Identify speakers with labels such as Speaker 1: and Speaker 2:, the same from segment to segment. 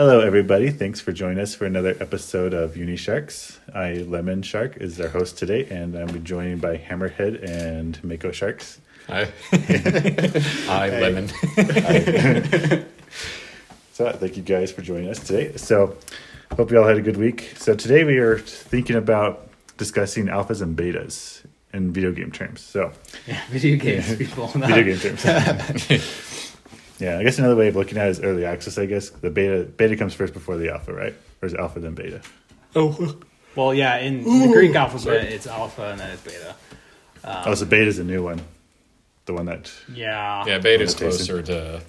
Speaker 1: Hello, everybody. Thanks for joining us for another episode of Uni Sharks. I, Lemon Shark, is our host today, and I'm joined by Hammerhead and Mako Sharks.
Speaker 2: Hi. Hi, Lemon.
Speaker 1: So, thank you guys for joining us today. So, hope you all had a good week. So, today we are thinking about discussing alphas and betas in video game terms. So,
Speaker 3: Yeah, video games people.
Speaker 1: video game terms. Yeah, I guess another way of looking at it is early access. I guess the beta beta comes first before the alpha, right? Or is it alpha then beta?
Speaker 3: Oh, well, yeah. In the Greek alphabet, it's alpha and then it's beta.
Speaker 1: Um, oh, so beta is a new one, the one that.
Speaker 3: Yeah.
Speaker 2: Yeah, beta's
Speaker 1: Jason.
Speaker 2: closer to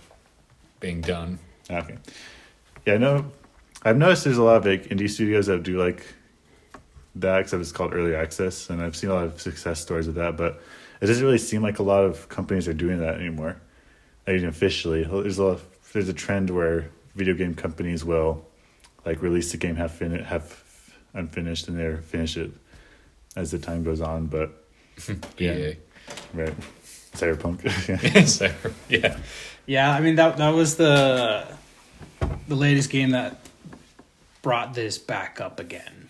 Speaker 2: being done.
Speaker 1: Ah, okay. Yeah, I know. I've noticed there's a lot of like indie studios that do like that, except it's called early access, and I've seen a lot of success stories of that. But it doesn't really seem like a lot of companies are doing that anymore. Not even officially, there's a lot, there's a trend where video game companies will like release the game half fin- half unfinished, and they finish it as the time goes on. But Yeah.
Speaker 2: EA.
Speaker 1: right, cyberpunk.
Speaker 2: so, yeah.
Speaker 3: Yeah, I mean that that was the the latest game that brought this back up again,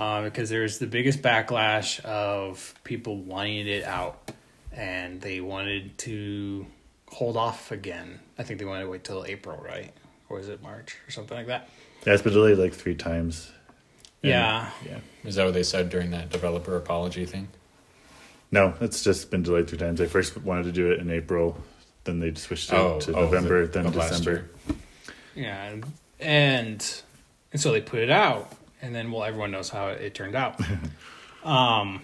Speaker 3: uh, because there's the biggest backlash of people wanting it out, and they wanted to hold off again. I think they wanted to wait till April, right? Or was it March or something like that?
Speaker 1: yeah, it's been delayed like three times. And-
Speaker 3: Yeah.
Speaker 1: yeah.
Speaker 2: Is that what they said during that developer apology thing?
Speaker 1: No, it's just been delayed three times. They first wanted to do it in April, then they switched it
Speaker 2: Oh,
Speaker 1: to
Speaker 2: oh,
Speaker 1: November,
Speaker 2: the-
Speaker 1: then December.
Speaker 3: Yeah, and and and so they put it out, and then well, everyone knows how it turned out. um,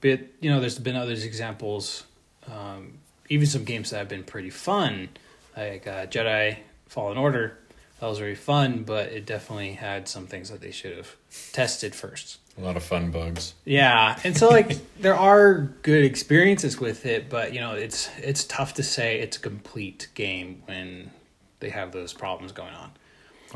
Speaker 3: but you know, there's been other examples, um, even some games that have been pretty fun, like uh, Jedi Fallen Order. That was very fun, but it definitely had some things that they should have tested first.
Speaker 2: A lot of fun bugs.
Speaker 3: Yeah, and so like there are good experiences with it, but you know it's it's tough to say it's a complete game when they have those problems going on.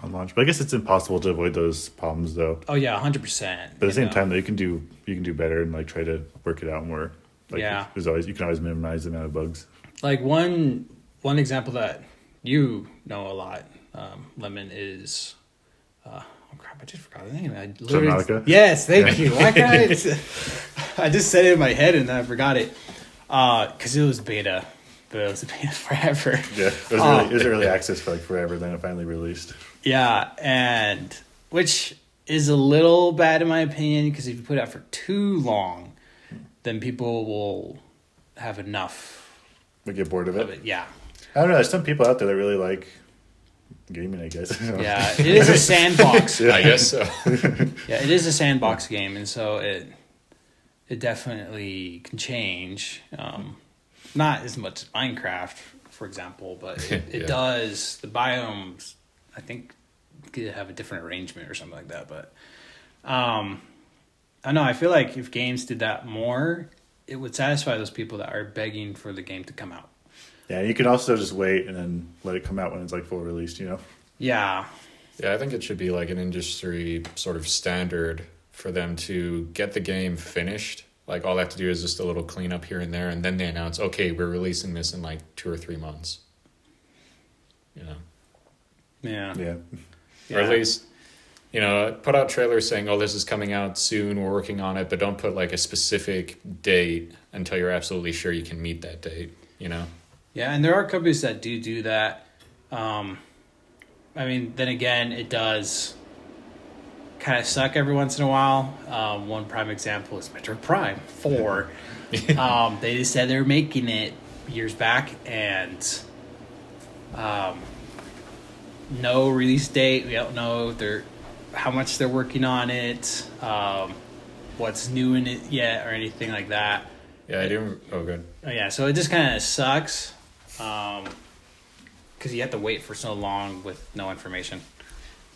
Speaker 1: on launch. But I guess it's impossible to avoid those problems though.
Speaker 3: Oh yeah, hundred percent.
Speaker 1: But at the same time, though, you can do you can do better and like try to work it out more. Like,
Speaker 3: Yeah.
Speaker 1: there's always you can always minimize the amount of bugs.
Speaker 3: like one one example that you know a lot, um, Lemon is. Uh, oh crap! I just forgot the name. I literally- Yes, thank you. Why can't I? I just said it in my head and then I forgot it. Because it was beta, but it was a beta forever.
Speaker 1: Yeah, it was, early, it was early access for like forever. Then it finally released.
Speaker 3: Yeah, and which is a little bad in my opinion because if you put it out for too long, then people will have enough
Speaker 1: We get bored of
Speaker 3: of
Speaker 1: it.
Speaker 3: it. Yeah,
Speaker 1: I don't know. There's some people out there that really like gaming. I guess.
Speaker 3: yeah. It is a sandbox.
Speaker 2: I guess so.
Speaker 3: Yeah, it is a sandbox game, and so it it definitely can change. Um, not as much as Minecraft, for example, but it, it
Speaker 2: Yeah.
Speaker 3: does. The biomes, I think, could have a different arrangement or something like that. But um, I know. I feel like if games did that more, it would satisfy those people that are begging for the game to come out.
Speaker 1: Yeah, you can also just wait and then let it come out when it's like full released. You know.
Speaker 3: Yeah,
Speaker 2: Yeah, I think it should be like an industry sort of standard for them to get the game finished. Like all they have to do is just a little cleanup here and there, and then they announce, okay, we're releasing this in like two or three months. You know,
Speaker 3: yeah,
Speaker 1: Yeah.
Speaker 2: or at least you know, put out trailers saying, "Oh, this is coming out soon. We're working on it," but don't put like a specific date until you're absolutely sure you can meet that date. You know.
Speaker 3: Yeah, and there are companies that do do that. Um, I mean, then again, it does kind of suck every once in a while. Um, one prime example is Metroid Prime 4. um, they just said they were making it years back, and um, no release date. We don't know if they're, how much they're working on it, um, what's new in it yet, or anything like that.
Speaker 2: Yeah, I do. Oh, good.
Speaker 3: Oh, yeah, so it just kind of sucks because you have to wait for so long with no information.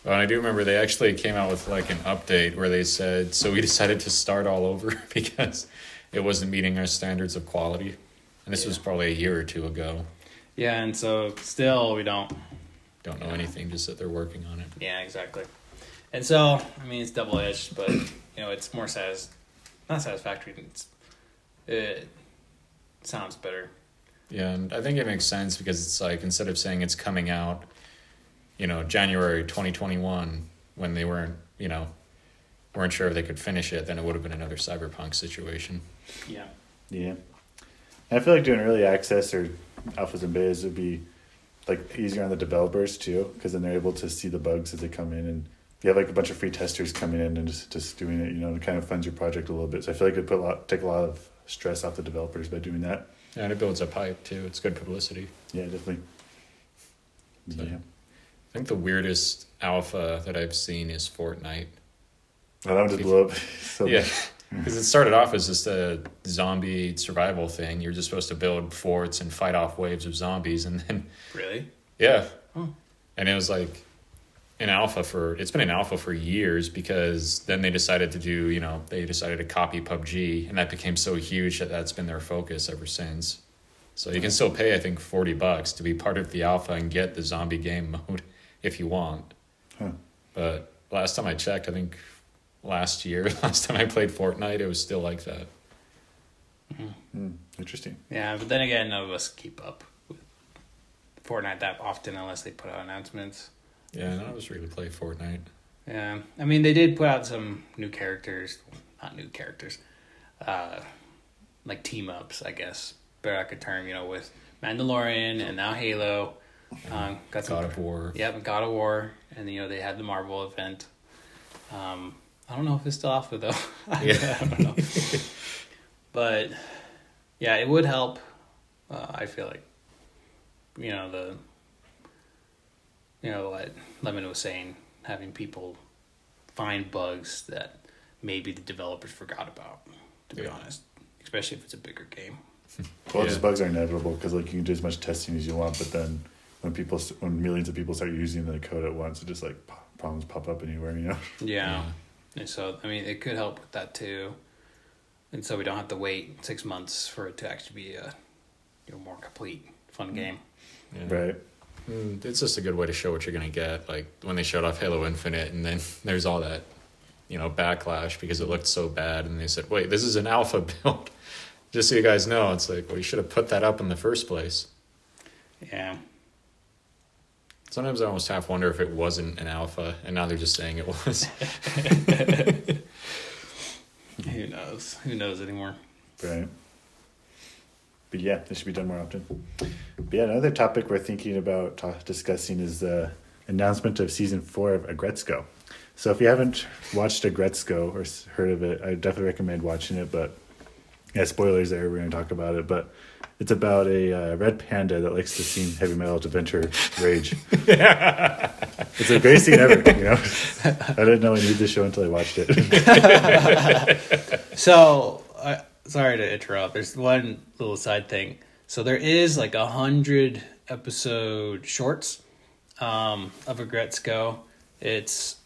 Speaker 2: Well, I do remember they actually came out with like an update where they said, "So we decided to start all over because it wasn't meeting our standards of quality." And this was probably a year or two ago.
Speaker 3: Yeah, and so still we don't.
Speaker 2: Don't know anything, just that they're working on it.
Speaker 3: Yeah, exactly. And so I mean, it's double edged, but you know, it's more satis, not satisfactory. It's, it sounds better.
Speaker 2: Yeah, and I think it makes sense because it's like instead of saying it's coming out, you know, January 2021 when they weren't, you know, weren't sure if they could finish it, then it would have been another cyberpunk situation.
Speaker 3: Yeah.
Speaker 1: Yeah. And I feel like doing early access or alphas and betas would be like easier on the developers too, because then they're able to see the bugs as they come in and you have like a bunch of free testers coming in and just, just doing it, you know, it kind of funds your project a little bit. So I feel like it put a lot take a lot of stress off the developers by doing that.
Speaker 2: Yeah, and it builds up hype too. It's good publicity.
Speaker 1: Yeah, definitely.
Speaker 2: So-
Speaker 1: Yeah.
Speaker 2: I think the weirdest alpha that I've seen is Fortnite.
Speaker 1: Well, that one just blew up. so
Speaker 2: Yeah, because it started off as just a zombie survival thing. You're just supposed to build forts and fight off waves of zombies, and then
Speaker 3: Really?
Speaker 2: yeah,
Speaker 3: Oh.
Speaker 2: and it was like an alpha for it's been in alpha for years because then they decided to do you know they decided to copy PUBG and that became so huge that that's been their focus ever since. So you can still pay I think forty bucks to be part of the alpha and get the zombie game mode if you want.
Speaker 1: Huh.
Speaker 2: But last time I checked, I think last year, last time I played Fortnite, it was still like that.
Speaker 1: Mm, interesting.
Speaker 3: Yeah, but then again, none of us keep up with Fortnite that often unless they put out announcements.
Speaker 2: Yeah, none of us really play Fortnite.
Speaker 3: Yeah, I mean they did put out some new characters, not new characters, uh, like team ups, I guess, better I could term, you know, with Mandalorian and now Halo. Um, got some
Speaker 2: God of War.
Speaker 3: Yep, God of War, and you know they had the Marvel event. Um, I don't know if it's still alpha though.
Speaker 2: Yeah.
Speaker 3: I don't know. but yeah, it would help. Uh, I feel like you know the you know what Lemon was saying, having people find bugs that maybe the developers forgot about. To be
Speaker 2: Yeah.
Speaker 3: honest, especially if it's a bigger game.
Speaker 1: Well,
Speaker 2: Yeah.
Speaker 1: just bugs are inevitable because like you can do as much testing as you want, but then when people when millions of people start using the code at once, it just like problems pop up anywhere, you know.
Speaker 3: Yeah. And so, I mean, it could help with that too. And so we don't have to wait six months for it to actually be a you know, more complete, fun mm. game.
Speaker 2: Yeah.
Speaker 1: Right.
Speaker 2: Mm, It's just a good way to show what you're gonna get. Like when they showed off Halo Infinite, and then there's all that, you know, backlash because it looked so bad, and they said, "Wait, this is an alpha build." Just so you guys know, it's like, well, you should have put that up in the first place.
Speaker 3: Yeah.
Speaker 2: Sometimes I almost half wonder if it wasn't an alpha, and now they're just saying it was.
Speaker 3: Who knows? Who knows anymore?
Speaker 1: Right. But yeah, it should be done more often. But yeah, another topic we're thinking about ta- discussing is the announcement of season four of Aggretsuko. So if you haven't watched Aggretsuko or heard of it, I definitely recommend watching it. But yeah, spoilers there. We're going to talk about it, but it's about a uh, red panda that likes to sing heavy metal to vent her rage. it's the greatest scene ever. You know, I didn't know I needed the show until I watched it.
Speaker 3: So, sorry to interrupt. There's one little side thing. So there is like a hundred episode shorts um, of Aggretsuko. It's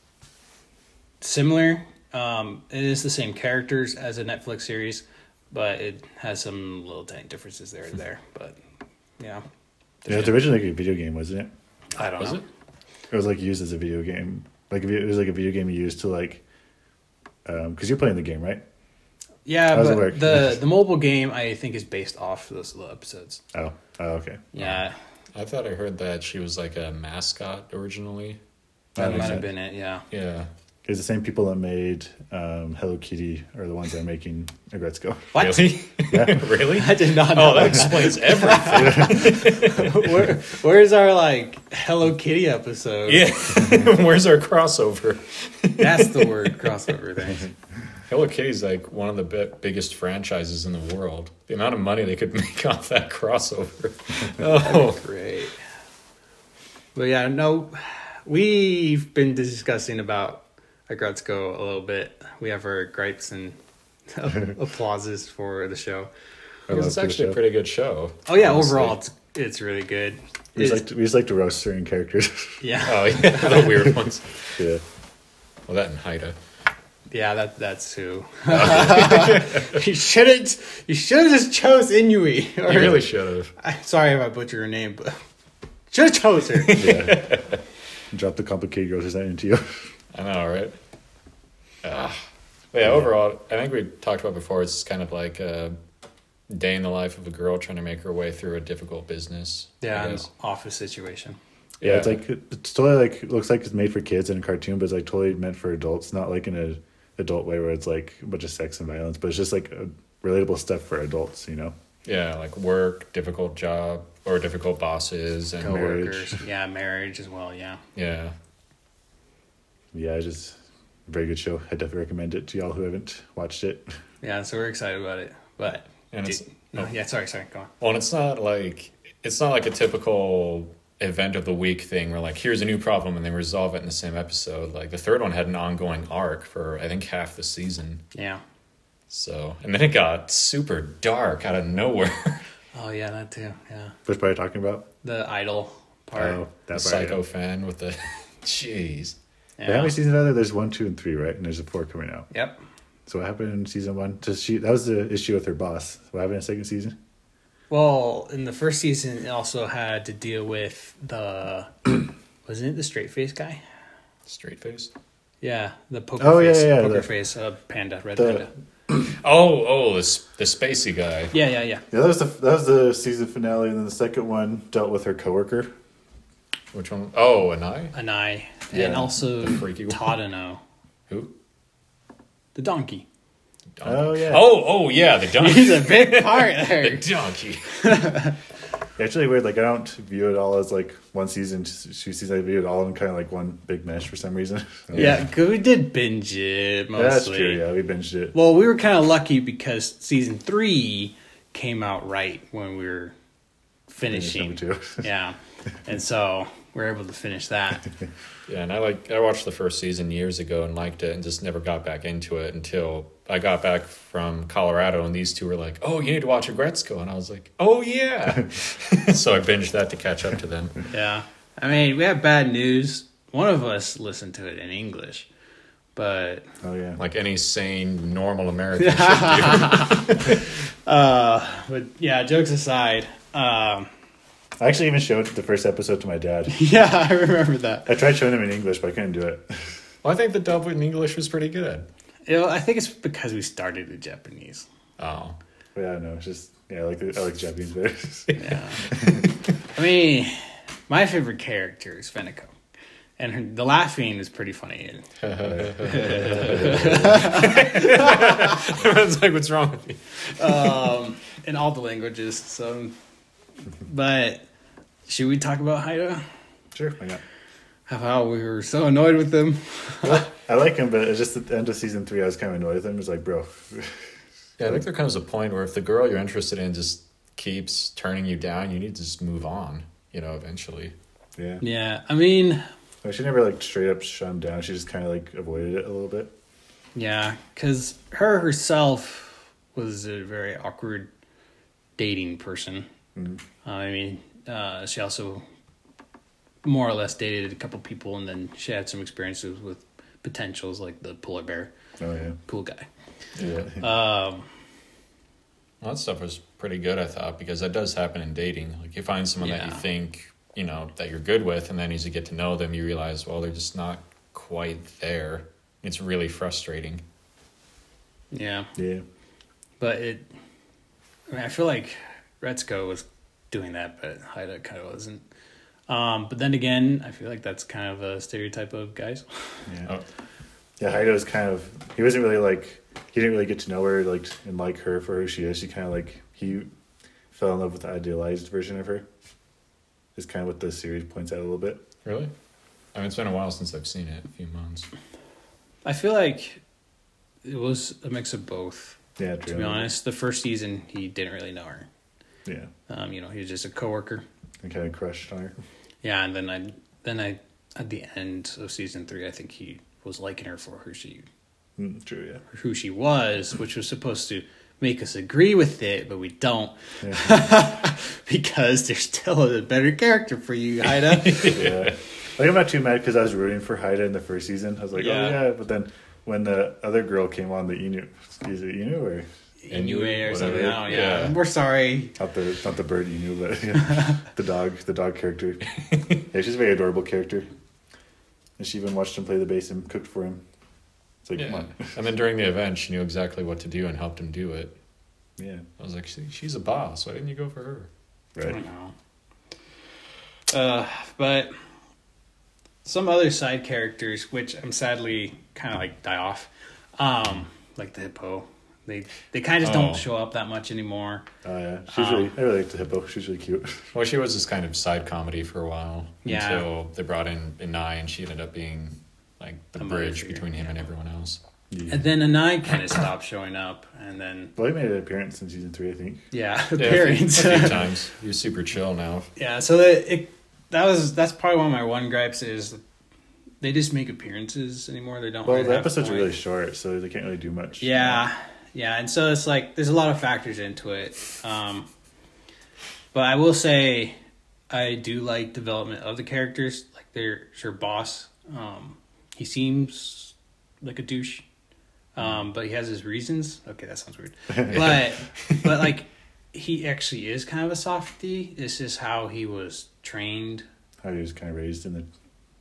Speaker 3: similar. Um, it is the same characters as a Netflix series, but it has some little tiny differences there and there. But yeah,
Speaker 1: Yeah, it's originally like a video game, wasn't it?
Speaker 3: I don't
Speaker 2: Was
Speaker 3: know.
Speaker 2: it?
Speaker 1: It was like used as a video game. Like it was like a video game you used to like, because you're playing the game, right?
Speaker 3: Yeah,
Speaker 1: How does it
Speaker 3: but the the mobile game I think is based off those little episodes.
Speaker 1: Oh, oh, okay.
Speaker 3: Yeah,
Speaker 2: I thought I heard that she was like a mascot originally.
Speaker 1: That
Speaker 3: that might have been it. Yeah.
Speaker 2: Yeah.
Speaker 1: It's the same people that made um, Hello Kitty are the ones that are making Aggretsuko.
Speaker 3: What?
Speaker 2: Really?
Speaker 1: Yeah.
Speaker 2: really?
Speaker 3: I did not know.
Speaker 2: Oh, that explains everything.
Speaker 3: Where, where's our like Hello Kitty episode?
Speaker 2: yeah. Where's our crossover?
Speaker 3: That's the word crossover thing.
Speaker 2: Hello Kitty's like one of the bi- biggest franchises in the world. The amount of money they could make off that crossover. Oh,
Speaker 3: Great. But yeah, no, we've been discussing about Aggretsuko a little bit. We have our gripes and applauses for the show.
Speaker 1: I love
Speaker 2: it's actually
Speaker 1: show.
Speaker 2: a pretty good show.
Speaker 3: Oh yeah,
Speaker 2: honestly.
Speaker 3: overall it's it's really good.
Speaker 1: We just, like to, we just like to roast certain characters.
Speaker 3: yeah,
Speaker 2: Oh yeah, the weird ones.
Speaker 1: yeah.
Speaker 2: Well, that and Haida.
Speaker 3: Yeah, that that's who. you shouldn't. You should have just chose Inui.
Speaker 2: You really should have.
Speaker 3: I, sorry if I butcher her name, but should have chose her.
Speaker 1: yeah. Drop the complicated groceries into you.
Speaker 2: I know, right? Uh, but yeah, overall, I think we talked about before. It's kind of like a day in the life of a girl trying to make her way through a difficult business.
Speaker 3: Yeah, an office situation.
Speaker 1: Yeah, it's like it's totally like looks like it's made for kids in a cartoon, but it's like totally meant for adults. Not like in a adult way where it's like a bunch of sex and violence, but it's just like a relatable stuff for adults. You know,
Speaker 2: yeah, like work, difficult job, or difficult bosses, and
Speaker 1: marriage.
Speaker 3: Coworkers. Yeah, marriage as well. Yeah.
Speaker 2: yeah,
Speaker 1: yeah, it's just a very good show. I definitely recommend it to y'all who haven't watched it.
Speaker 3: Yeah, so we're excited about it. But
Speaker 2: and it's
Speaker 3: no,
Speaker 2: oh.
Speaker 3: yeah, sorry, sorry, go on.
Speaker 2: well, and it's not like it's not like a typical event of the week thing where like here's a new problem and they resolve it in the same episode. Like the third one had an ongoing arc for I think half the season.
Speaker 3: Yeah.
Speaker 2: So and then it got super dark out of nowhere.
Speaker 3: Oh yeah, that too. Yeah.
Speaker 1: Which part are you talking about?
Speaker 3: The idol part.
Speaker 1: Oh,
Speaker 2: the
Speaker 1: that part.
Speaker 2: psycho
Speaker 1: Yeah.
Speaker 2: fan with the jeez.
Speaker 3: Yeah.
Speaker 1: Yeah, How many seasons are there? There's one, two, and three, right? And there's a four coming out.
Speaker 3: Yep.
Speaker 1: So what happened in season one? Just she that was the issue with her boss. What happened in the second season?
Speaker 3: Well, in the first season, it also had to deal with the wasn't it the straight face guy?
Speaker 2: Straight face.
Speaker 3: Yeah, the poker
Speaker 1: Oh, yeah,
Speaker 3: face,
Speaker 1: yeah,
Speaker 3: poker
Speaker 1: the-
Speaker 3: face, uh, panda, red
Speaker 1: the-
Speaker 3: panda.
Speaker 2: Oh, oh, the the spacey guy.
Speaker 3: Yeah, yeah, yeah.
Speaker 1: Yeah, that was the that was the season finale, and then the second one dealt with her coworker.
Speaker 2: Which one? Oh, and I.
Speaker 3: Anai, and
Speaker 1: Yeah,
Speaker 3: also
Speaker 2: the freaky one.
Speaker 3: Tadano,
Speaker 2: Who?
Speaker 3: the donkey.
Speaker 1: Oh yeah.
Speaker 2: Oh, oh yeah, the donkey.
Speaker 3: He's a big part there.
Speaker 2: the donkey.
Speaker 1: Actually, weird. Like I don't view it all as like one season, two seasons. I view it all in kind of like one big mesh for some reason.
Speaker 3: Yeah, 'cause we did binge it mostly.
Speaker 1: that's true. Yeah, we binged it.
Speaker 3: Well, we were kind of lucky because season three came out right when we were finishing.
Speaker 1: Number two.
Speaker 3: yeah, and so we are able to finish that.
Speaker 2: Yeah, and I like I watched the first season years ago and liked it, and just never got back into it until I got back from Colorado, and these two were like, "Oh, you need to watch Aggretsuko," and I was like, "Oh yeah." so I binged that to catch up to them.
Speaker 3: Yeah, I mean, we have bad news. One of us listened to it in English, but
Speaker 1: Oh yeah.
Speaker 2: Like any sane, normal American should do.
Speaker 3: uh, but yeah, jokes aside, um,
Speaker 1: I actually even showed the first episode to my dad.
Speaker 3: yeah, I remember that.
Speaker 1: I tried showing him in English, but I couldn't do it.
Speaker 2: Well, I think the dub in English was pretty good.
Speaker 3: You know, I think it's because we started in Japanese.
Speaker 2: Oh,
Speaker 1: But yeah, no, it's just yeah, I like the, I like Japanese better.
Speaker 3: Yeah. I mean, my favorite character is Fenneko. And her, the laughing is pretty funny.
Speaker 2: everyone's like, "What's wrong with me?"
Speaker 3: Um, in all the languages. So, but should we talk about Haida?
Speaker 1: sure, why not?
Speaker 3: How we were so annoyed with them.
Speaker 1: I like him, but it's just at the end of season three, I was kind of annoyed with him. It's like, bro,
Speaker 2: Yeah, I think there comes a point where if the girl you're interested in just keeps turning you down, you need to just move on. You know, eventually.
Speaker 1: yeah.
Speaker 3: Yeah, I mean,
Speaker 1: Like, she never like straight up shut him down. She just kind of like avoided it a little bit.
Speaker 3: yeah, because her herself was a very awkward dating person.
Speaker 1: Mhm.
Speaker 3: Uh, I mean, uh, she also more or less dated a couple people, and then she had some experiences with potentials like the polar bear,
Speaker 1: Oh yeah,
Speaker 3: cool guy.
Speaker 1: yeah.
Speaker 3: Um,
Speaker 2: Well, that stuff was pretty good, I thought, because that does happen in dating. Like you find someone that you think you know that you're good with, and then as you get to know them, you realize, well, they're just not quite there. It's really frustrating.
Speaker 3: yeah,
Speaker 1: yeah.
Speaker 3: but it. I mean, I feel like Retsuko was doing that, but Haida kind of wasn't. Um, but then again, I feel like that's kind of a stereotype of guys.
Speaker 1: Yeah.
Speaker 2: Oh.
Speaker 1: Yeah, Haida was kind of he wasn't really like he didn't really get to know her like and like her for who she is. She kind of like he fell in love with the idealized version of her. Is kind of what the series points out a little bit.
Speaker 2: Really? I mean, it's been a while since I've seen it. A few months.
Speaker 3: I feel like it was a mix of both.
Speaker 1: Yeah, true.
Speaker 3: To be honest, the first season he didn't really know her.
Speaker 1: Yeah,
Speaker 3: Um, you know, he was just a coworker.
Speaker 1: and kind of crushed on her.
Speaker 3: Yeah, and then I, then I, at the end of season three, I think he was liking her for who she,
Speaker 1: Mm, true. Yeah.
Speaker 3: who she was, which was supposed to make us agree with it, but we don't
Speaker 1: Yeah.
Speaker 3: because there's still a better character for you, Haida.
Speaker 1: yeah. Like I'm not too mad because I was rooting for Haida in the first season. I was like,
Speaker 3: Yeah.
Speaker 1: oh yeah, but then when the other girl came on, the Inu, is it Inu or
Speaker 3: Inuit or something.
Speaker 1: Whatever.
Speaker 3: Oh yeah.
Speaker 2: Yeah.
Speaker 3: we're sorry.
Speaker 1: not the not the bird Inu, but yeah, the dog, the dog character. Yeah, she's a very adorable character. And she even watched him play the bass and cooked for him. It's like, come
Speaker 2: Yeah.
Speaker 1: on,
Speaker 2: And then during the event, she knew exactly what to do and helped him do it.
Speaker 1: yeah,
Speaker 2: I was like, she, she's a boss. Why didn't you go for her?
Speaker 3: I
Speaker 1: right.
Speaker 3: don't know. Uh, but some other side characters, which I'm sadly kind of like die off, um, like the hippo. They they kind of just
Speaker 2: Oh.
Speaker 3: don't show up that much anymore.
Speaker 1: Oh yeah, she's
Speaker 3: Um,
Speaker 1: really. I really like the hippo. She's really cute.
Speaker 2: Well, she was this kind of side comedy for a while
Speaker 3: Yeah.
Speaker 2: until they brought in Anai, and she ended up being like the
Speaker 3: A mother
Speaker 2: bridge
Speaker 3: figure,
Speaker 2: between him and everyone else.
Speaker 1: Yeah.
Speaker 3: And then Anai kind of stopped showing up, and then
Speaker 1: well, he made an appearance in season three, I think.
Speaker 3: yeah,
Speaker 2: Yeah, a few-
Speaker 3: appearance.
Speaker 2: a few times. He was super chill now.
Speaker 3: yeah, so that it that was that's probably one of my one gripes is they just make appearances anymore. They don't.
Speaker 1: Well,
Speaker 3: really
Speaker 1: the
Speaker 3: have
Speaker 1: episodes are
Speaker 3: point.
Speaker 1: really short, so they can't really do much.
Speaker 3: Yeah, yeah, and so it's like there's a lot of factors into it. Um, but I will say, I do like development of the characters. Like their your boss. Um, he seems like a douche, um, but he has his reasons. Okay, that sounds weird, but but like he actually is kind of a softy. This is how he was trained
Speaker 1: How he was kind of raised in the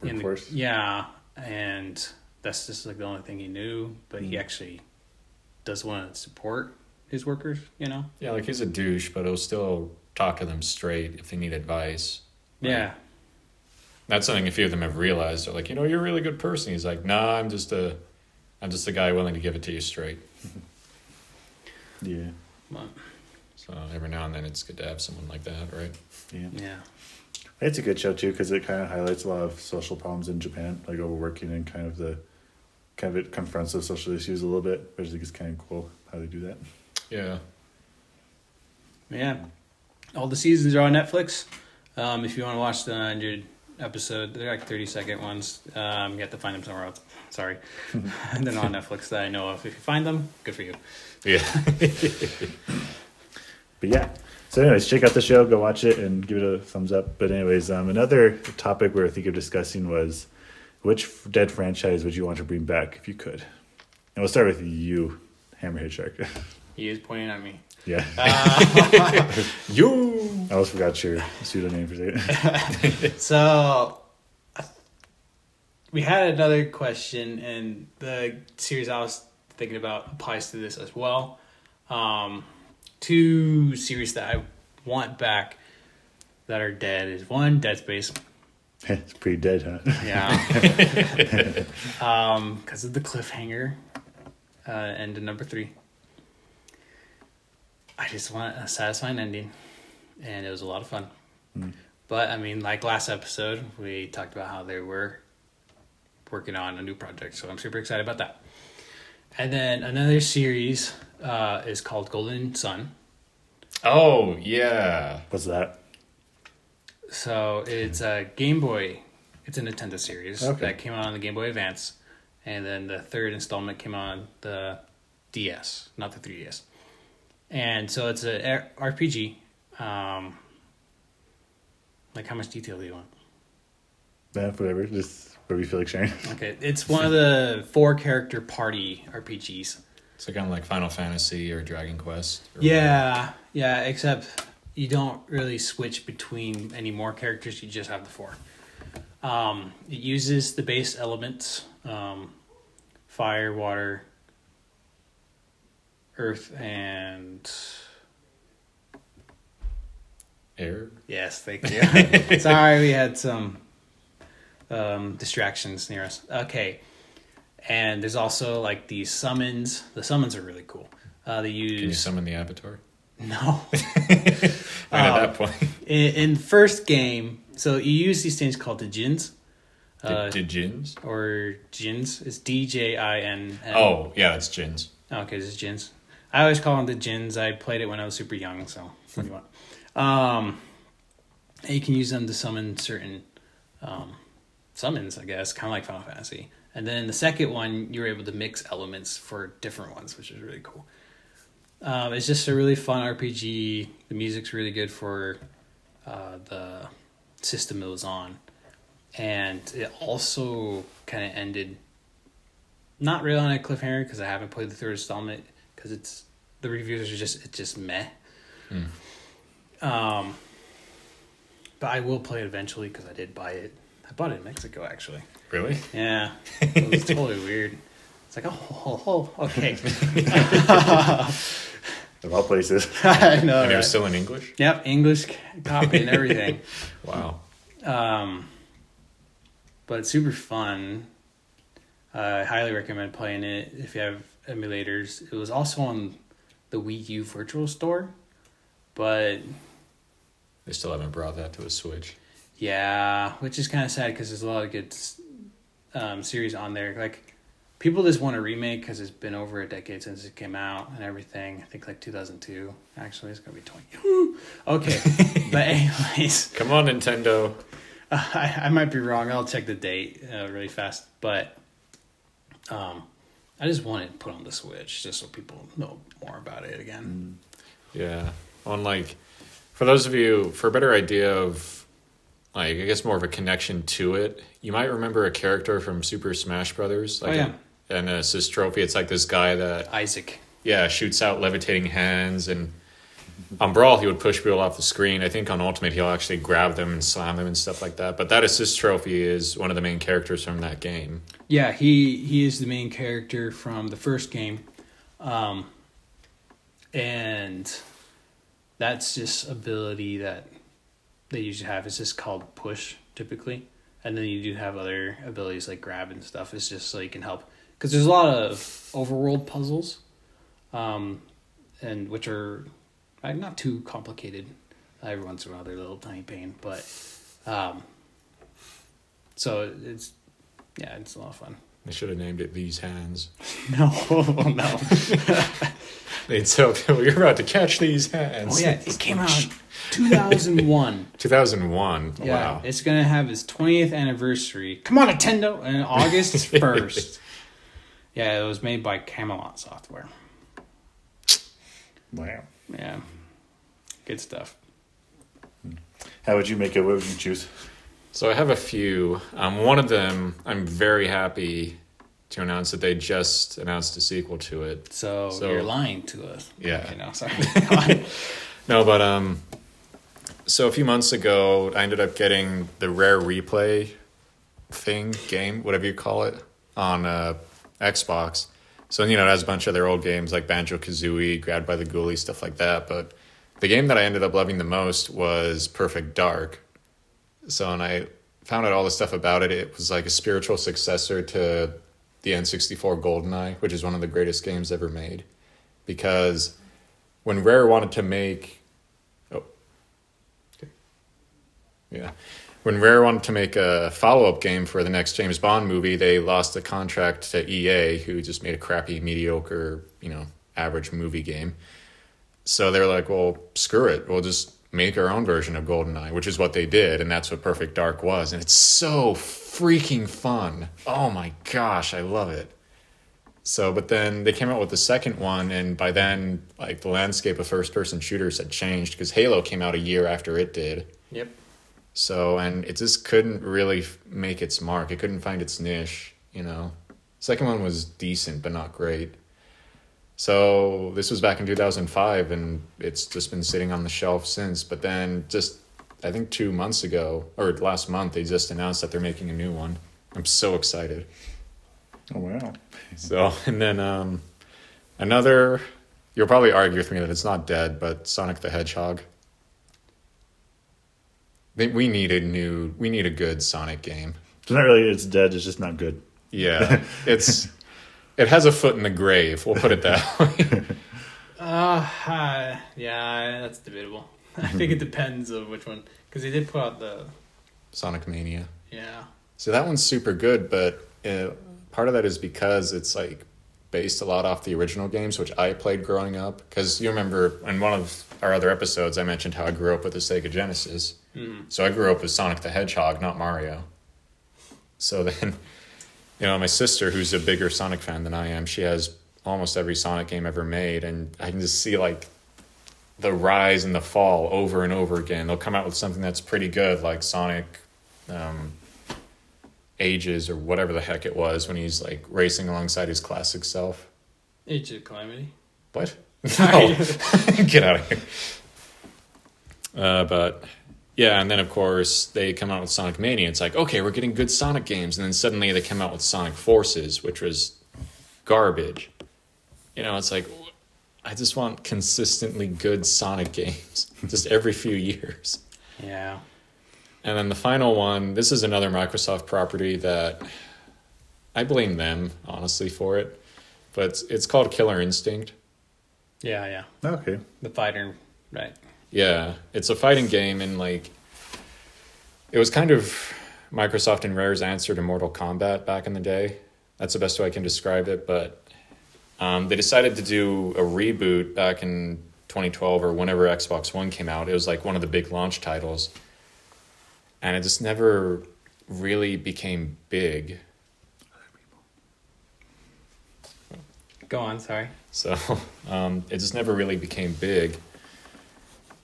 Speaker 3: in the,
Speaker 1: workforce.
Speaker 3: yeah, and that's just like the only thing he knew. But he
Speaker 1: Mm.
Speaker 3: actually does want to support his workers. You know.
Speaker 2: Yeah, like he's a douche, but he'll still talk to them straight if they need advice. Like,
Speaker 3: Yeah.
Speaker 2: That's something a few of them have realized. They're like, you know, you're a really good person. He's like, nah, I'm just a, I'm just a guy willing to give it to you straight.
Speaker 1: Yeah,
Speaker 3: But,
Speaker 2: So every now and then it's good to have someone like that, right?
Speaker 1: yeah.
Speaker 3: yeah.
Speaker 1: It's a good show too because it kind of highlights a lot of social problems in Japan, like overworking and kind of the, kind of it confronts those social issues a little bit, which I think is kind of cool how they do that.
Speaker 2: Yeah.
Speaker 3: Yeah. All the seasons are on Netflix. Um, if you want to watch the 100 episode, they're like 30 second ones. Um, you have to find them somewhere else. Sorry. they're not on Netflix that I know of. If you find them, good for you.
Speaker 2: Yeah.
Speaker 1: But yeah. So, anyways, check out the show, go watch it, and give it a thumbs up. But, anyways, um, another topic we were thinking of discussing was which dead franchise would you want to bring back if you could? And we'll start with you, Hammerhead Shark.
Speaker 3: He is pointing at me.
Speaker 1: yeah.
Speaker 2: you.
Speaker 1: I almost forgot your pseudonym for a second.
Speaker 3: So we had another question, and the series I was thinking about applies to this as well. Um, two series that I want back that are dead is one Dead Space.
Speaker 1: it's pretty dead, huh?
Speaker 3: Yeah. um, because of the cliffhanger. Uh, and the number three. I just want a satisfying ending, and it was a lot of fun.
Speaker 1: Mm.
Speaker 3: But I mean, like last episode, we talked about how they were working on a new project, so I'm super excited about that. And then another series uh, is called Golden Sun.
Speaker 2: Oh yeah.
Speaker 1: What's that?
Speaker 3: So it's a Game Boy. It's a Nintendo series
Speaker 1: Okay.
Speaker 3: that came out on the Game Boy Advance, and then the third installment came on the DS, not the 3DS. And so it's a R- RPG. Um, like, how much detail do you want?
Speaker 1: Yeah, whatever. Just whatever you feel like sharing.
Speaker 3: Okay, it's one of the four character party RPGs.
Speaker 2: So kind of like Final Fantasy or Dragon Quest. Or
Speaker 3: Yeah, yeah, except you don't really switch between any more characters, you just have the four. Um, it uses the base elements um, fire, water, earth, and.
Speaker 2: Air.
Speaker 3: Yes, thank you. Sorry, we had some um, distractions near us. Okay. And there's also like these summons. The summons are really cool. Uh, they use.
Speaker 2: Can you summon the Avatar?
Speaker 3: No.
Speaker 2: Right at that point.
Speaker 3: in, in first game, so you use these things called the djinns, uh,
Speaker 2: Jins?
Speaker 3: or djinns. It's D J I N.
Speaker 2: Oh yeah, it's Jins.
Speaker 3: okay, this is djinns. I always call them the djinns. I played it when I was super young, so what you want? Um, you can use them to summon certain um, summons, I guess, kind of like Final Fantasy. And then in the second one, you're able to mix elements for different ones, which is really cool. Um, it's just a really fun RPG. The music's really good for uh, the system it was on, and it also kind of ended not really on a cliffhanger because I haven't played the third installment because it's the reviews are just it's just meh.
Speaker 2: Hmm.
Speaker 3: Um, but I will play it eventually because I did buy it. I bought it in Mexico actually.
Speaker 2: Really?
Speaker 3: Yeah, it was totally weird. It's like oh, oh, oh okay.
Speaker 1: Of all places.
Speaker 3: I know.
Speaker 2: and it was still in English.
Speaker 3: Yep, English copy and everything.
Speaker 2: Wow.
Speaker 3: Um, but it's super fun. Uh, I highly recommend playing it if you have emulators. It was also on the Wii U Virtual Store, but
Speaker 2: They still haven't brought that to a Switch.
Speaker 3: yeah, which is kind of sad because there's a lot of good um, series on there. Like people just want a remake because it's been over a decade since it came out and everything. I think like 2002. Actually, it's gonna be 20. okay, but anyways.
Speaker 2: Come on, Nintendo.
Speaker 3: Uh, I, I might be wrong. I'll check the date uh, really fast, but um, I just want it put on the Switch just so people know more about it again.
Speaker 2: Yeah. On like, for those of you, for a better idea of, like, I guess more of a connection to it, you might remember a character from Super Smash Brothers. Like
Speaker 3: Oh, yeah.
Speaker 2: a- an assist trophy. It's like this guy that,
Speaker 3: Isaac.
Speaker 2: yeah, shoots out levitating hands. And on Brawl, he would push people off the screen. I think on Ultimate, he'll actually grab them and slam them and stuff like that. But that assist trophy is one of the main characters from that game.
Speaker 3: Yeah, he he is the main character from the first game, um, and that's just ability that they usually have. It's just called push typically, and then you do have other abilities like grab and stuff. It's just so you can help because there's a lot of overworld puzzles, um, and which are uh, not too complicated. Every once in a while, they're a little tiny pain, but um, so it's yeah, it's a lot of fun.
Speaker 2: They should have named it These Hands.
Speaker 3: No, no.
Speaker 2: They'd tell people, you're about to catch these hands.
Speaker 3: Oh yeah, it came out 2001.
Speaker 2: 2001.
Speaker 3: Yeah,
Speaker 2: Wow.
Speaker 3: it's gonna have its 20th anniversary. Come on, Nintendo! And August 1st. Yeah, it was made by Camelot Software.
Speaker 1: Wow.
Speaker 3: Yeah, good stuff.
Speaker 1: How would you make it? What would you choose?
Speaker 2: So I have a few. Um, one of them, I'm very happy to announce that they just announced a sequel to it.
Speaker 3: So,
Speaker 2: So-
Speaker 3: you're lying to us.
Speaker 2: Yeah.
Speaker 3: Okay, no, sorry.
Speaker 2: No, but um, so a few months ago, I ended up getting the rare replay thing game, whatever you call it, on uh, Xbox. So you know, it has a bunch of their old games like Banjo Kazooie, Grabbed by the Ghoulie, stuff like that. But the game that I ended up loving the most was Perfect Dark. So when I found out all the stuff about it, it was like a spiritual successor to the N64 GoldenEye, which is one of the greatest games ever made. Because when Rare wanted to make, oh, okay. yeah, when Rare wanted to make a follow up game for the next James Bond movie, they lost the contract to EA, who just made a crappy, mediocre, you know, average movie game. So they're like, well, screw it. We'll just make our own version of GoldenEye, which is what they did. And that's what Perfect Dark was. And it's so freaking fun. Oh my gosh, I love it. So, but then they came out with the second one, and by then, like the landscape of first person shooters had changed because Halo came out a year after it did.
Speaker 3: yep.
Speaker 2: So, and it just couldn't really make its mark. It couldn't find its niche, you know. Second one was decent, but not great. So, this was back in 2005, and it's just been sitting on the shelf since. But then, just I think two months ago, or last month, they just announced that they're making a new one. I'm so excited.
Speaker 1: Oh wow.
Speaker 2: So, and then um, another, you'll probably argue with me that it's not dead, but Sonic the Hedgehog. They- We need a new, we need a good Sonic game.
Speaker 1: It's not really. It's dead. It's just not good.
Speaker 2: Yeah, it's, it has a foot in the grave. We'll put it that way.
Speaker 3: Uh, uh, yeah, that's debatable. I think it depends on which one. Because they did put out the.
Speaker 2: Sonic Mania.
Speaker 3: Yeah.
Speaker 2: So that one's super good, but uh, part of that is because it's like based a lot off the original games, which I played growing up. Because you remember in one of our other episodes, I mentioned how I grew up with the Sega Genesis.
Speaker 3: Mm.
Speaker 2: So I grew up with Sonic the Hedgehog, not Mario. So then, you know, my sister, who's a bigger Sonic fan than I am, she has almost every Sonic game ever made, and I can just see like the rise and the fall over and over again. They'll come out with something that's pretty good, like Sonic um, Ages or whatever the heck it was when he's like racing alongside his classic self.
Speaker 3: Age of Calamity.
Speaker 2: What? No. Get out of here. Uh, but yeah, and then of course they come out with Sonic Mania. It's like, okay, we're getting good Sonic games, and then suddenly they come out with Sonic Forces, which was garbage. You know, it's like I just want consistently good Sonic games, just every few years.
Speaker 3: Yeah.
Speaker 2: And then the final one, this is another Microsoft property that I blame them honestly for it, but it's, it's called Killer Instinct.
Speaker 3: Yeah, yeah.
Speaker 1: Okay.
Speaker 3: The fighter, right?
Speaker 2: Yeah, it's a fighting game, and like, it was kind of Microsoft and Rare's answer to Mortal Kombat back in the day. That's the best way I can describe it. But um, they decided to do a reboot back in 2012 or whenever Xbox One came out. It was like one of the big launch titles, and it just never really became big.
Speaker 3: Go on. Sorry.
Speaker 2: So um, it just never really became big.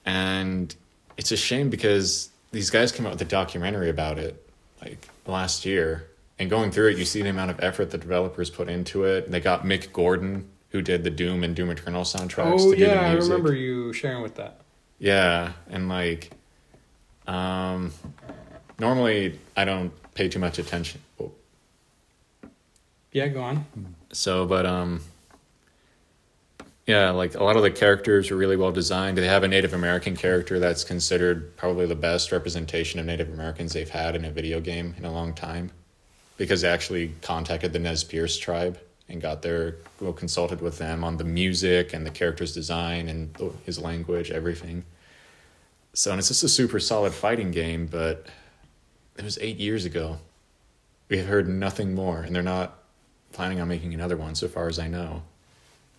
Speaker 2: And it's a shame because these guys came out with a documentary about it like last year. And going through it, you see the amount of effort the developers put into it. They got Mick Gordon, who did the Doom and Doom Eternal soundtracks.
Speaker 3: Oh
Speaker 2: to do the
Speaker 3: yeah, I remember you sharing with that.
Speaker 2: Yeah, and like, um, normally I don't pay too much attention. Oh,
Speaker 3: Yeah, go on.
Speaker 2: So, but um, yeah, like a lot of the characters are really well designed. They have a Native American character that's considered probably the best representation of Native Americans they've had in a video game in a long time, because they actually contacted the Nez Perce tribe and got their well consulted with them on the music and the character's design and his language, everything. So, and it's just a super solid fighting game, but it was eight years ago. We have heard nothing more, and they're not planning on making another one, so far as I know.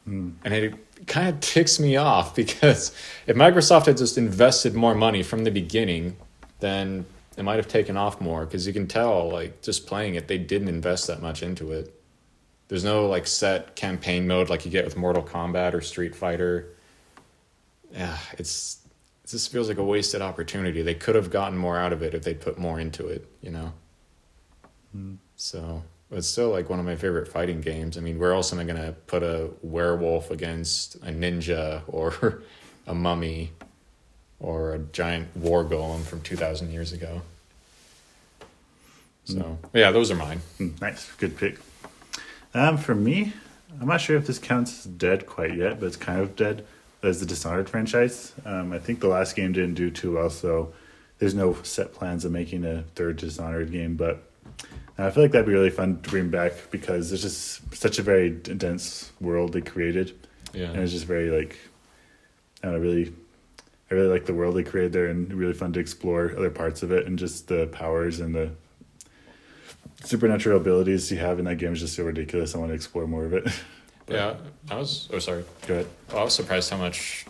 Speaker 2: Mm. And it kind of ticks me off because if Microsoft had just invested more money from the beginning, then it might have taken off more. Because you can tell, like, just playing it, they didn't invest that much into it. There's no like set campaign mode like you get with Mortal Kombat or Street Fighter. Yeah, it's it just feels like a wasted opportunity. They could have gotten more out of it if they put more into it, you know. Mm. So but it's still like one of my favorite fighting games. I mean, where else am I gonna put a werewolf against a ninja or a mummy or a giant war golem from two thousand years ago? So yeah, those are mine.
Speaker 1: Mm, Nice, good pick. Um, for me, I'm not sure if this counts as dead quite yet, but it's kind of dead. As the Dishonored franchise, um, I think the last game didn't do too well, so there's no set plans of making a third Dishonored game. But I feel like that'd be really fun to bring back because it's just such a very dense world they created,
Speaker 2: Yeah,
Speaker 1: and it's just very like, I don't know, really. I really like the world they created there, and really fun to explore other parts of it, and just the powers and the supernatural abilities you have in that game is just so ridiculous. I want to explore more of it.
Speaker 2: but, yeah. I was. Oh, sorry.
Speaker 1: Go ahead.
Speaker 2: Well, I was surprised how much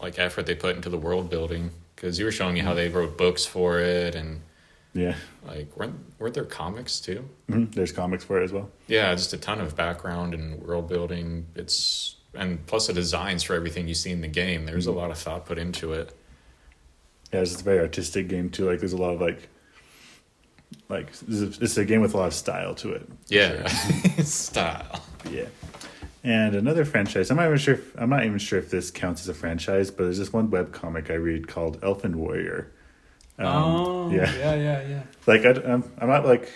Speaker 2: like effort they put into the world building because you were showing me how they wrote books for it and
Speaker 1: Yeah,
Speaker 2: like weren't weren't there comics too?
Speaker 1: hmm there's comics for it as well.
Speaker 2: Yeah, just a ton of background and world building. It's and plus the designs for everything you see in the game. There's a lot of thought put into it.
Speaker 1: Yeah, it's a very artistic game too. Like there's a lot of like, like it's a, it's a game with a lot of style to it.
Speaker 2: Yeah, style.
Speaker 1: Yeah. And another franchise. I'm not even sure. If, I'm not even sure if this counts as a franchise, but there's this one web comic I read called Elfin Warrior. Um,
Speaker 3: oh,
Speaker 1: yeah.
Speaker 3: yeah, yeah, yeah.
Speaker 1: like I, I'm, I'm not like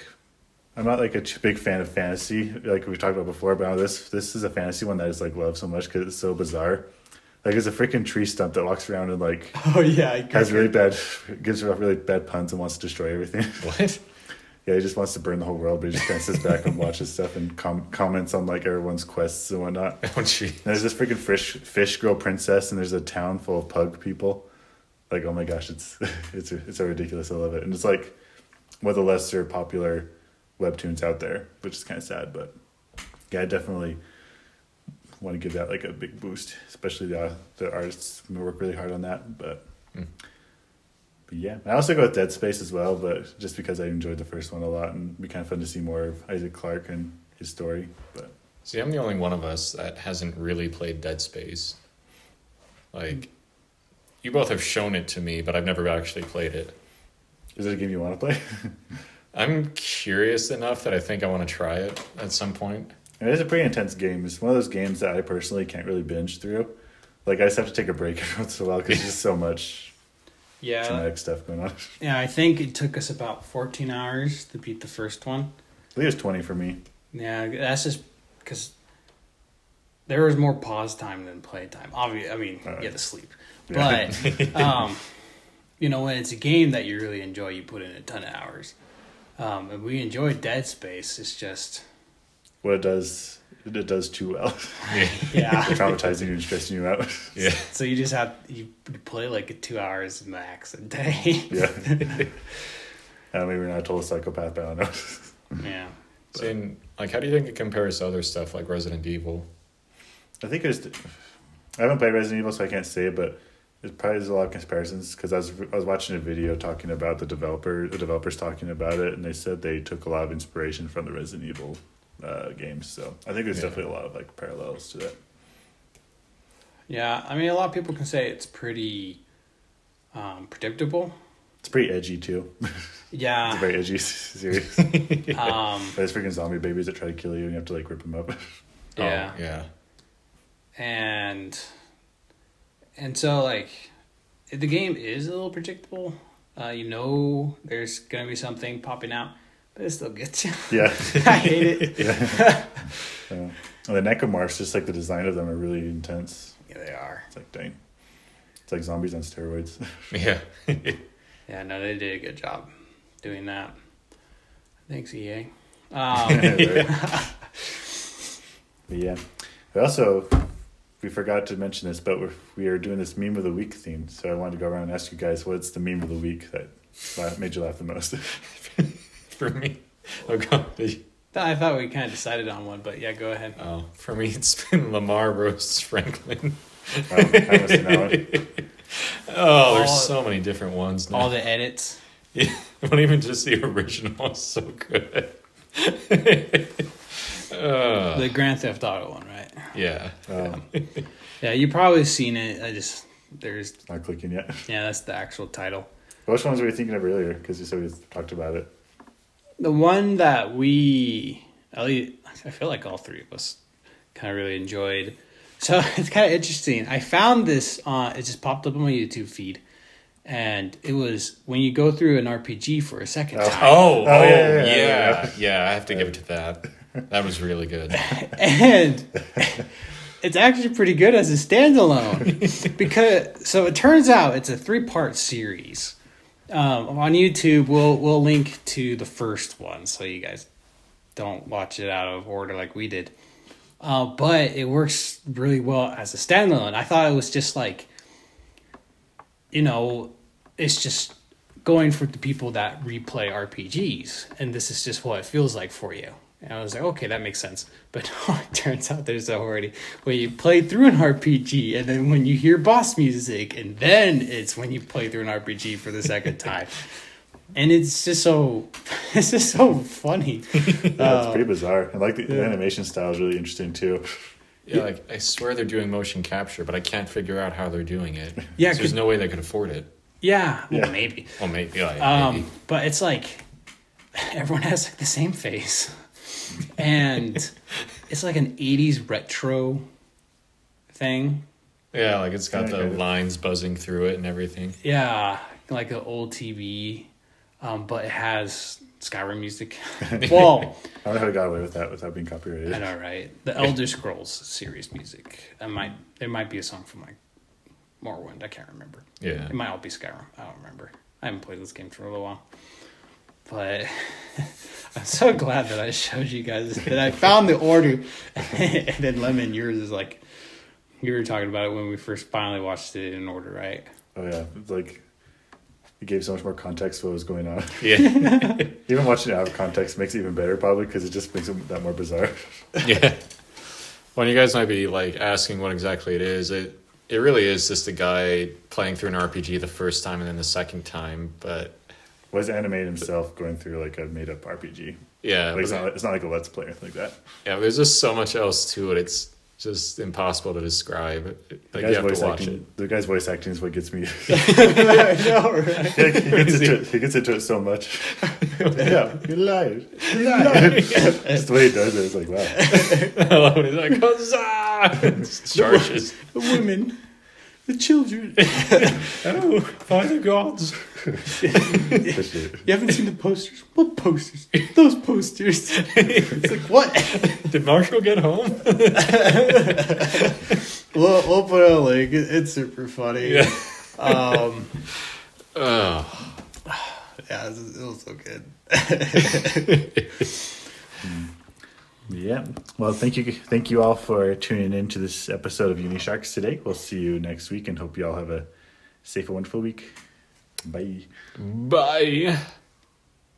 Speaker 1: I'm not like a big fan of fantasy like we talked about before but this this is a fantasy one that I just like love so much because it's so bizarre like it's a freaking tree stump that walks around and like
Speaker 3: Oh yeah,
Speaker 1: has really bad gives her really bad puns and wants to destroy everything
Speaker 2: What?
Speaker 1: yeah he just wants to burn the whole world but he just kind of sits back and watches stuff and com- comments on like everyone's quests and whatnot
Speaker 2: Oh, gee.
Speaker 1: and there's this freaking fish fish girl princess and there's a town full of pug people like oh my gosh it's it's it's so ridiculous i love it and it's like one of the lesser popular webtoons out there which is kind of sad but yeah i definitely want to give that like a big boost especially the the artists work really hard on that but
Speaker 2: Mm.
Speaker 1: but yeah i also go with dead space as well but just because i enjoyed the first one a lot and it'd be kind of fun to see more of isaac clarke and his story but
Speaker 2: See, I'm the only one of us that hasn't really played Dead Space. Like, you both have shown it to me, but I've never actually played it.
Speaker 1: is it a game you want to play
Speaker 2: I'm curious enough that I think I want to try it at some point.
Speaker 1: It is a pretty intense game. It's one of those games that I personally can't really binge through. Like I just have to take a break every once in a while because there's just so much
Speaker 3: Yeah,
Speaker 1: traumatic stuff going on.
Speaker 3: Yeah. I think it took us about fourteen hours to beat the first one.
Speaker 1: I think it's twenty for me.
Speaker 3: Yeah, that's just because there was more pause time than play time. Obviously, I mean,
Speaker 1: Alright.
Speaker 3: you had to sleep,
Speaker 1: Yeah.
Speaker 3: but um, you know, when it's a game that you really enjoy, you put in a ton of hours. Um, and we enjoy Dead Space. It's just,
Speaker 1: What it does, it does too well.
Speaker 3: yeah.
Speaker 1: Traumatizing you and stressing you out.
Speaker 2: Yeah.
Speaker 3: so you just have you play like two hours max a day.
Speaker 1: yeah. I mean, we're not a total psychopath, but I don't know.
Speaker 3: yeah.
Speaker 2: So, in, like, how do you think it compares to other stuff like Resident Evil?
Speaker 1: I think there's. I haven't played Resident Evil, so I can't say, but there's probably there's a lot of comparisons because I was I was watching a video talking about the developer, the developers talking about it, and they said they took a lot of inspiration from the Resident Evil uh, games. So I think there's
Speaker 2: Yeah.
Speaker 1: definitely a lot of like parallels to that.
Speaker 3: Yeah. I mean, a lot of people can say it's pretty um, predictable.
Speaker 1: It's pretty edgy too. Yeah, it's a very edgy series.
Speaker 3: Um,
Speaker 1: There's freaking zombie babies that try to kill you, and you have to like rip them up.
Speaker 3: yeah.
Speaker 2: Oh, yeah.
Speaker 3: And and so like the game is a little predictable uh, you know there's gonna be something popping out but it still gets you
Speaker 1: yeah.
Speaker 3: i hate it
Speaker 1: yeah. And the necromorphs, just like the design of them, are really intense.
Speaker 3: yeah they are
Speaker 1: It's like dang. It's like zombies on steroids.
Speaker 2: Yeah.
Speaker 3: yeah no they did a good job doing that thanks ea um,
Speaker 1: But yeah. We also we forgot to mention this, but we're, we are doing this meme of the week theme. So I wanted to go around and ask you guys what's the meme of the week that made you laugh the most.
Speaker 2: For me. Oh, God.
Speaker 3: i thought we kind of decided on one but yeah go ahead
Speaker 2: Oh, for me, it's been Lamar roasts Franklin.
Speaker 1: I haven't seen that one.
Speaker 2: Oh, there's
Speaker 3: All-
Speaker 2: so many different ones now.
Speaker 3: all the edits
Speaker 2: Not even just the original is so good. uh,
Speaker 3: the grand theft auto one right
Speaker 2: yeah.
Speaker 1: Um,
Speaker 3: yeah you probably seen it i just there's
Speaker 1: not clicking yet.
Speaker 3: yeah that's the actual title
Speaker 1: Which ones were you thinking of earlier? Because you said we talked about it.
Speaker 3: The one that we, at least, I feel like all three of us kind of really enjoyed. So it's kind of interesting. I found this on, it just popped up on my YouTube feed. And it was when you go through an RPG for a second
Speaker 1: Oh.
Speaker 3: time.
Speaker 2: Oh, oh,
Speaker 1: yeah,
Speaker 2: yeah,
Speaker 1: yeah,
Speaker 2: yeah,
Speaker 1: yeah.
Speaker 2: I have to give it to that. That was really good.
Speaker 3: and it's actually pretty good as a standalone because so it turns out it's a three part series. Um, on youtube we'll we'll link to the first one so you guys don't watch it out of order like we did. Uh, but it works really well as a standalone. I thought it was just like you know it's just going for the people that replay rpgs and this is just what it feels like for you and I was like, okay, that makes sense. But no, it turns out there's already when you play through an RPG, and then when you hear boss music, and then it's when you play through an RPG for the second time. And it's just so, it's just so funny.
Speaker 1: Yeah, it's
Speaker 3: Uh,
Speaker 1: pretty bizarre. And like the, the animation style is really interesting too.
Speaker 2: Yeah, like I swear they're doing motion capture, but I can't figure out how they're doing it.
Speaker 3: Yeah,
Speaker 2: 'Cause there's
Speaker 3: 'cause-
Speaker 2: no way they could afford it.
Speaker 3: Yeah, well,
Speaker 1: Yeah.
Speaker 3: maybe.
Speaker 2: Well, maybe. Yeah, maybe.
Speaker 3: Um, but it's like everyone has like the same face, and it's like an '80s retro thing.
Speaker 2: Yeah, like it's got the lines buzzing through it and everything.
Speaker 3: Yeah, like an old TV, um, but it has Skyrim music. well,
Speaker 1: I don't know how they got away with that without being copyrighted.
Speaker 3: I know, right? The Elder Scrolls series music. That might there might be a song from like Morrowind. I can't remember.
Speaker 2: Yeah.
Speaker 3: It might all be Skyrim. I don't remember. I haven't played this game for a little while. But I'm so glad that I showed you guys that I found the order. and then Lemon, yours is like you were talking about it when we first finally watched it in order, right?
Speaker 1: Oh yeah, it's like it gave so much more context to what was going on.
Speaker 2: Yeah.
Speaker 1: even watching it out of context makes it even better, probably because it just makes it that more bizarre.
Speaker 2: yeah. Well, you guys might be like asking what exactly it is. It it really is just a guy playing through an RPG the first time and then the second time. But
Speaker 1: Was animated himself going through like a made up RPG.
Speaker 2: yeah,
Speaker 1: Like, it's, not, it's not like a let's play or anything like that.
Speaker 2: yeah. There's just so much else to it. It's just impossible to describe.
Speaker 1: The
Speaker 2: Like you
Speaker 1: guy's
Speaker 2: have
Speaker 1: voice
Speaker 2: to watch
Speaker 1: acting.
Speaker 2: it.
Speaker 1: The guy's voice acting is what gets me.
Speaker 3: I know, right?
Speaker 1: he, gets into it, he gets into it so much. yeah, you lied. You lied. Just the way he does it, it's like wow.
Speaker 2: I love it. He's like, huzzah! Charges.
Speaker 3: The women, the children.
Speaker 2: oh, by the gods.
Speaker 3: You haven't seen the posters? What posters? Those posters. It's like what?
Speaker 2: Did Marshall get home?
Speaker 3: We'll, we'll put a link. It- It's super funny.
Speaker 2: Yeah.
Speaker 3: Um,
Speaker 2: Ugh.
Speaker 3: Yeah, it was, it was so good.
Speaker 1: Yeah. Well, thank you, thank you all for tuning in to this episode of Unisharks today. We'll see you next week, and hope you all have a safe and wonderful week. Bye.
Speaker 2: Bye.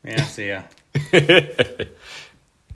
Speaker 3: Yeah, see ya.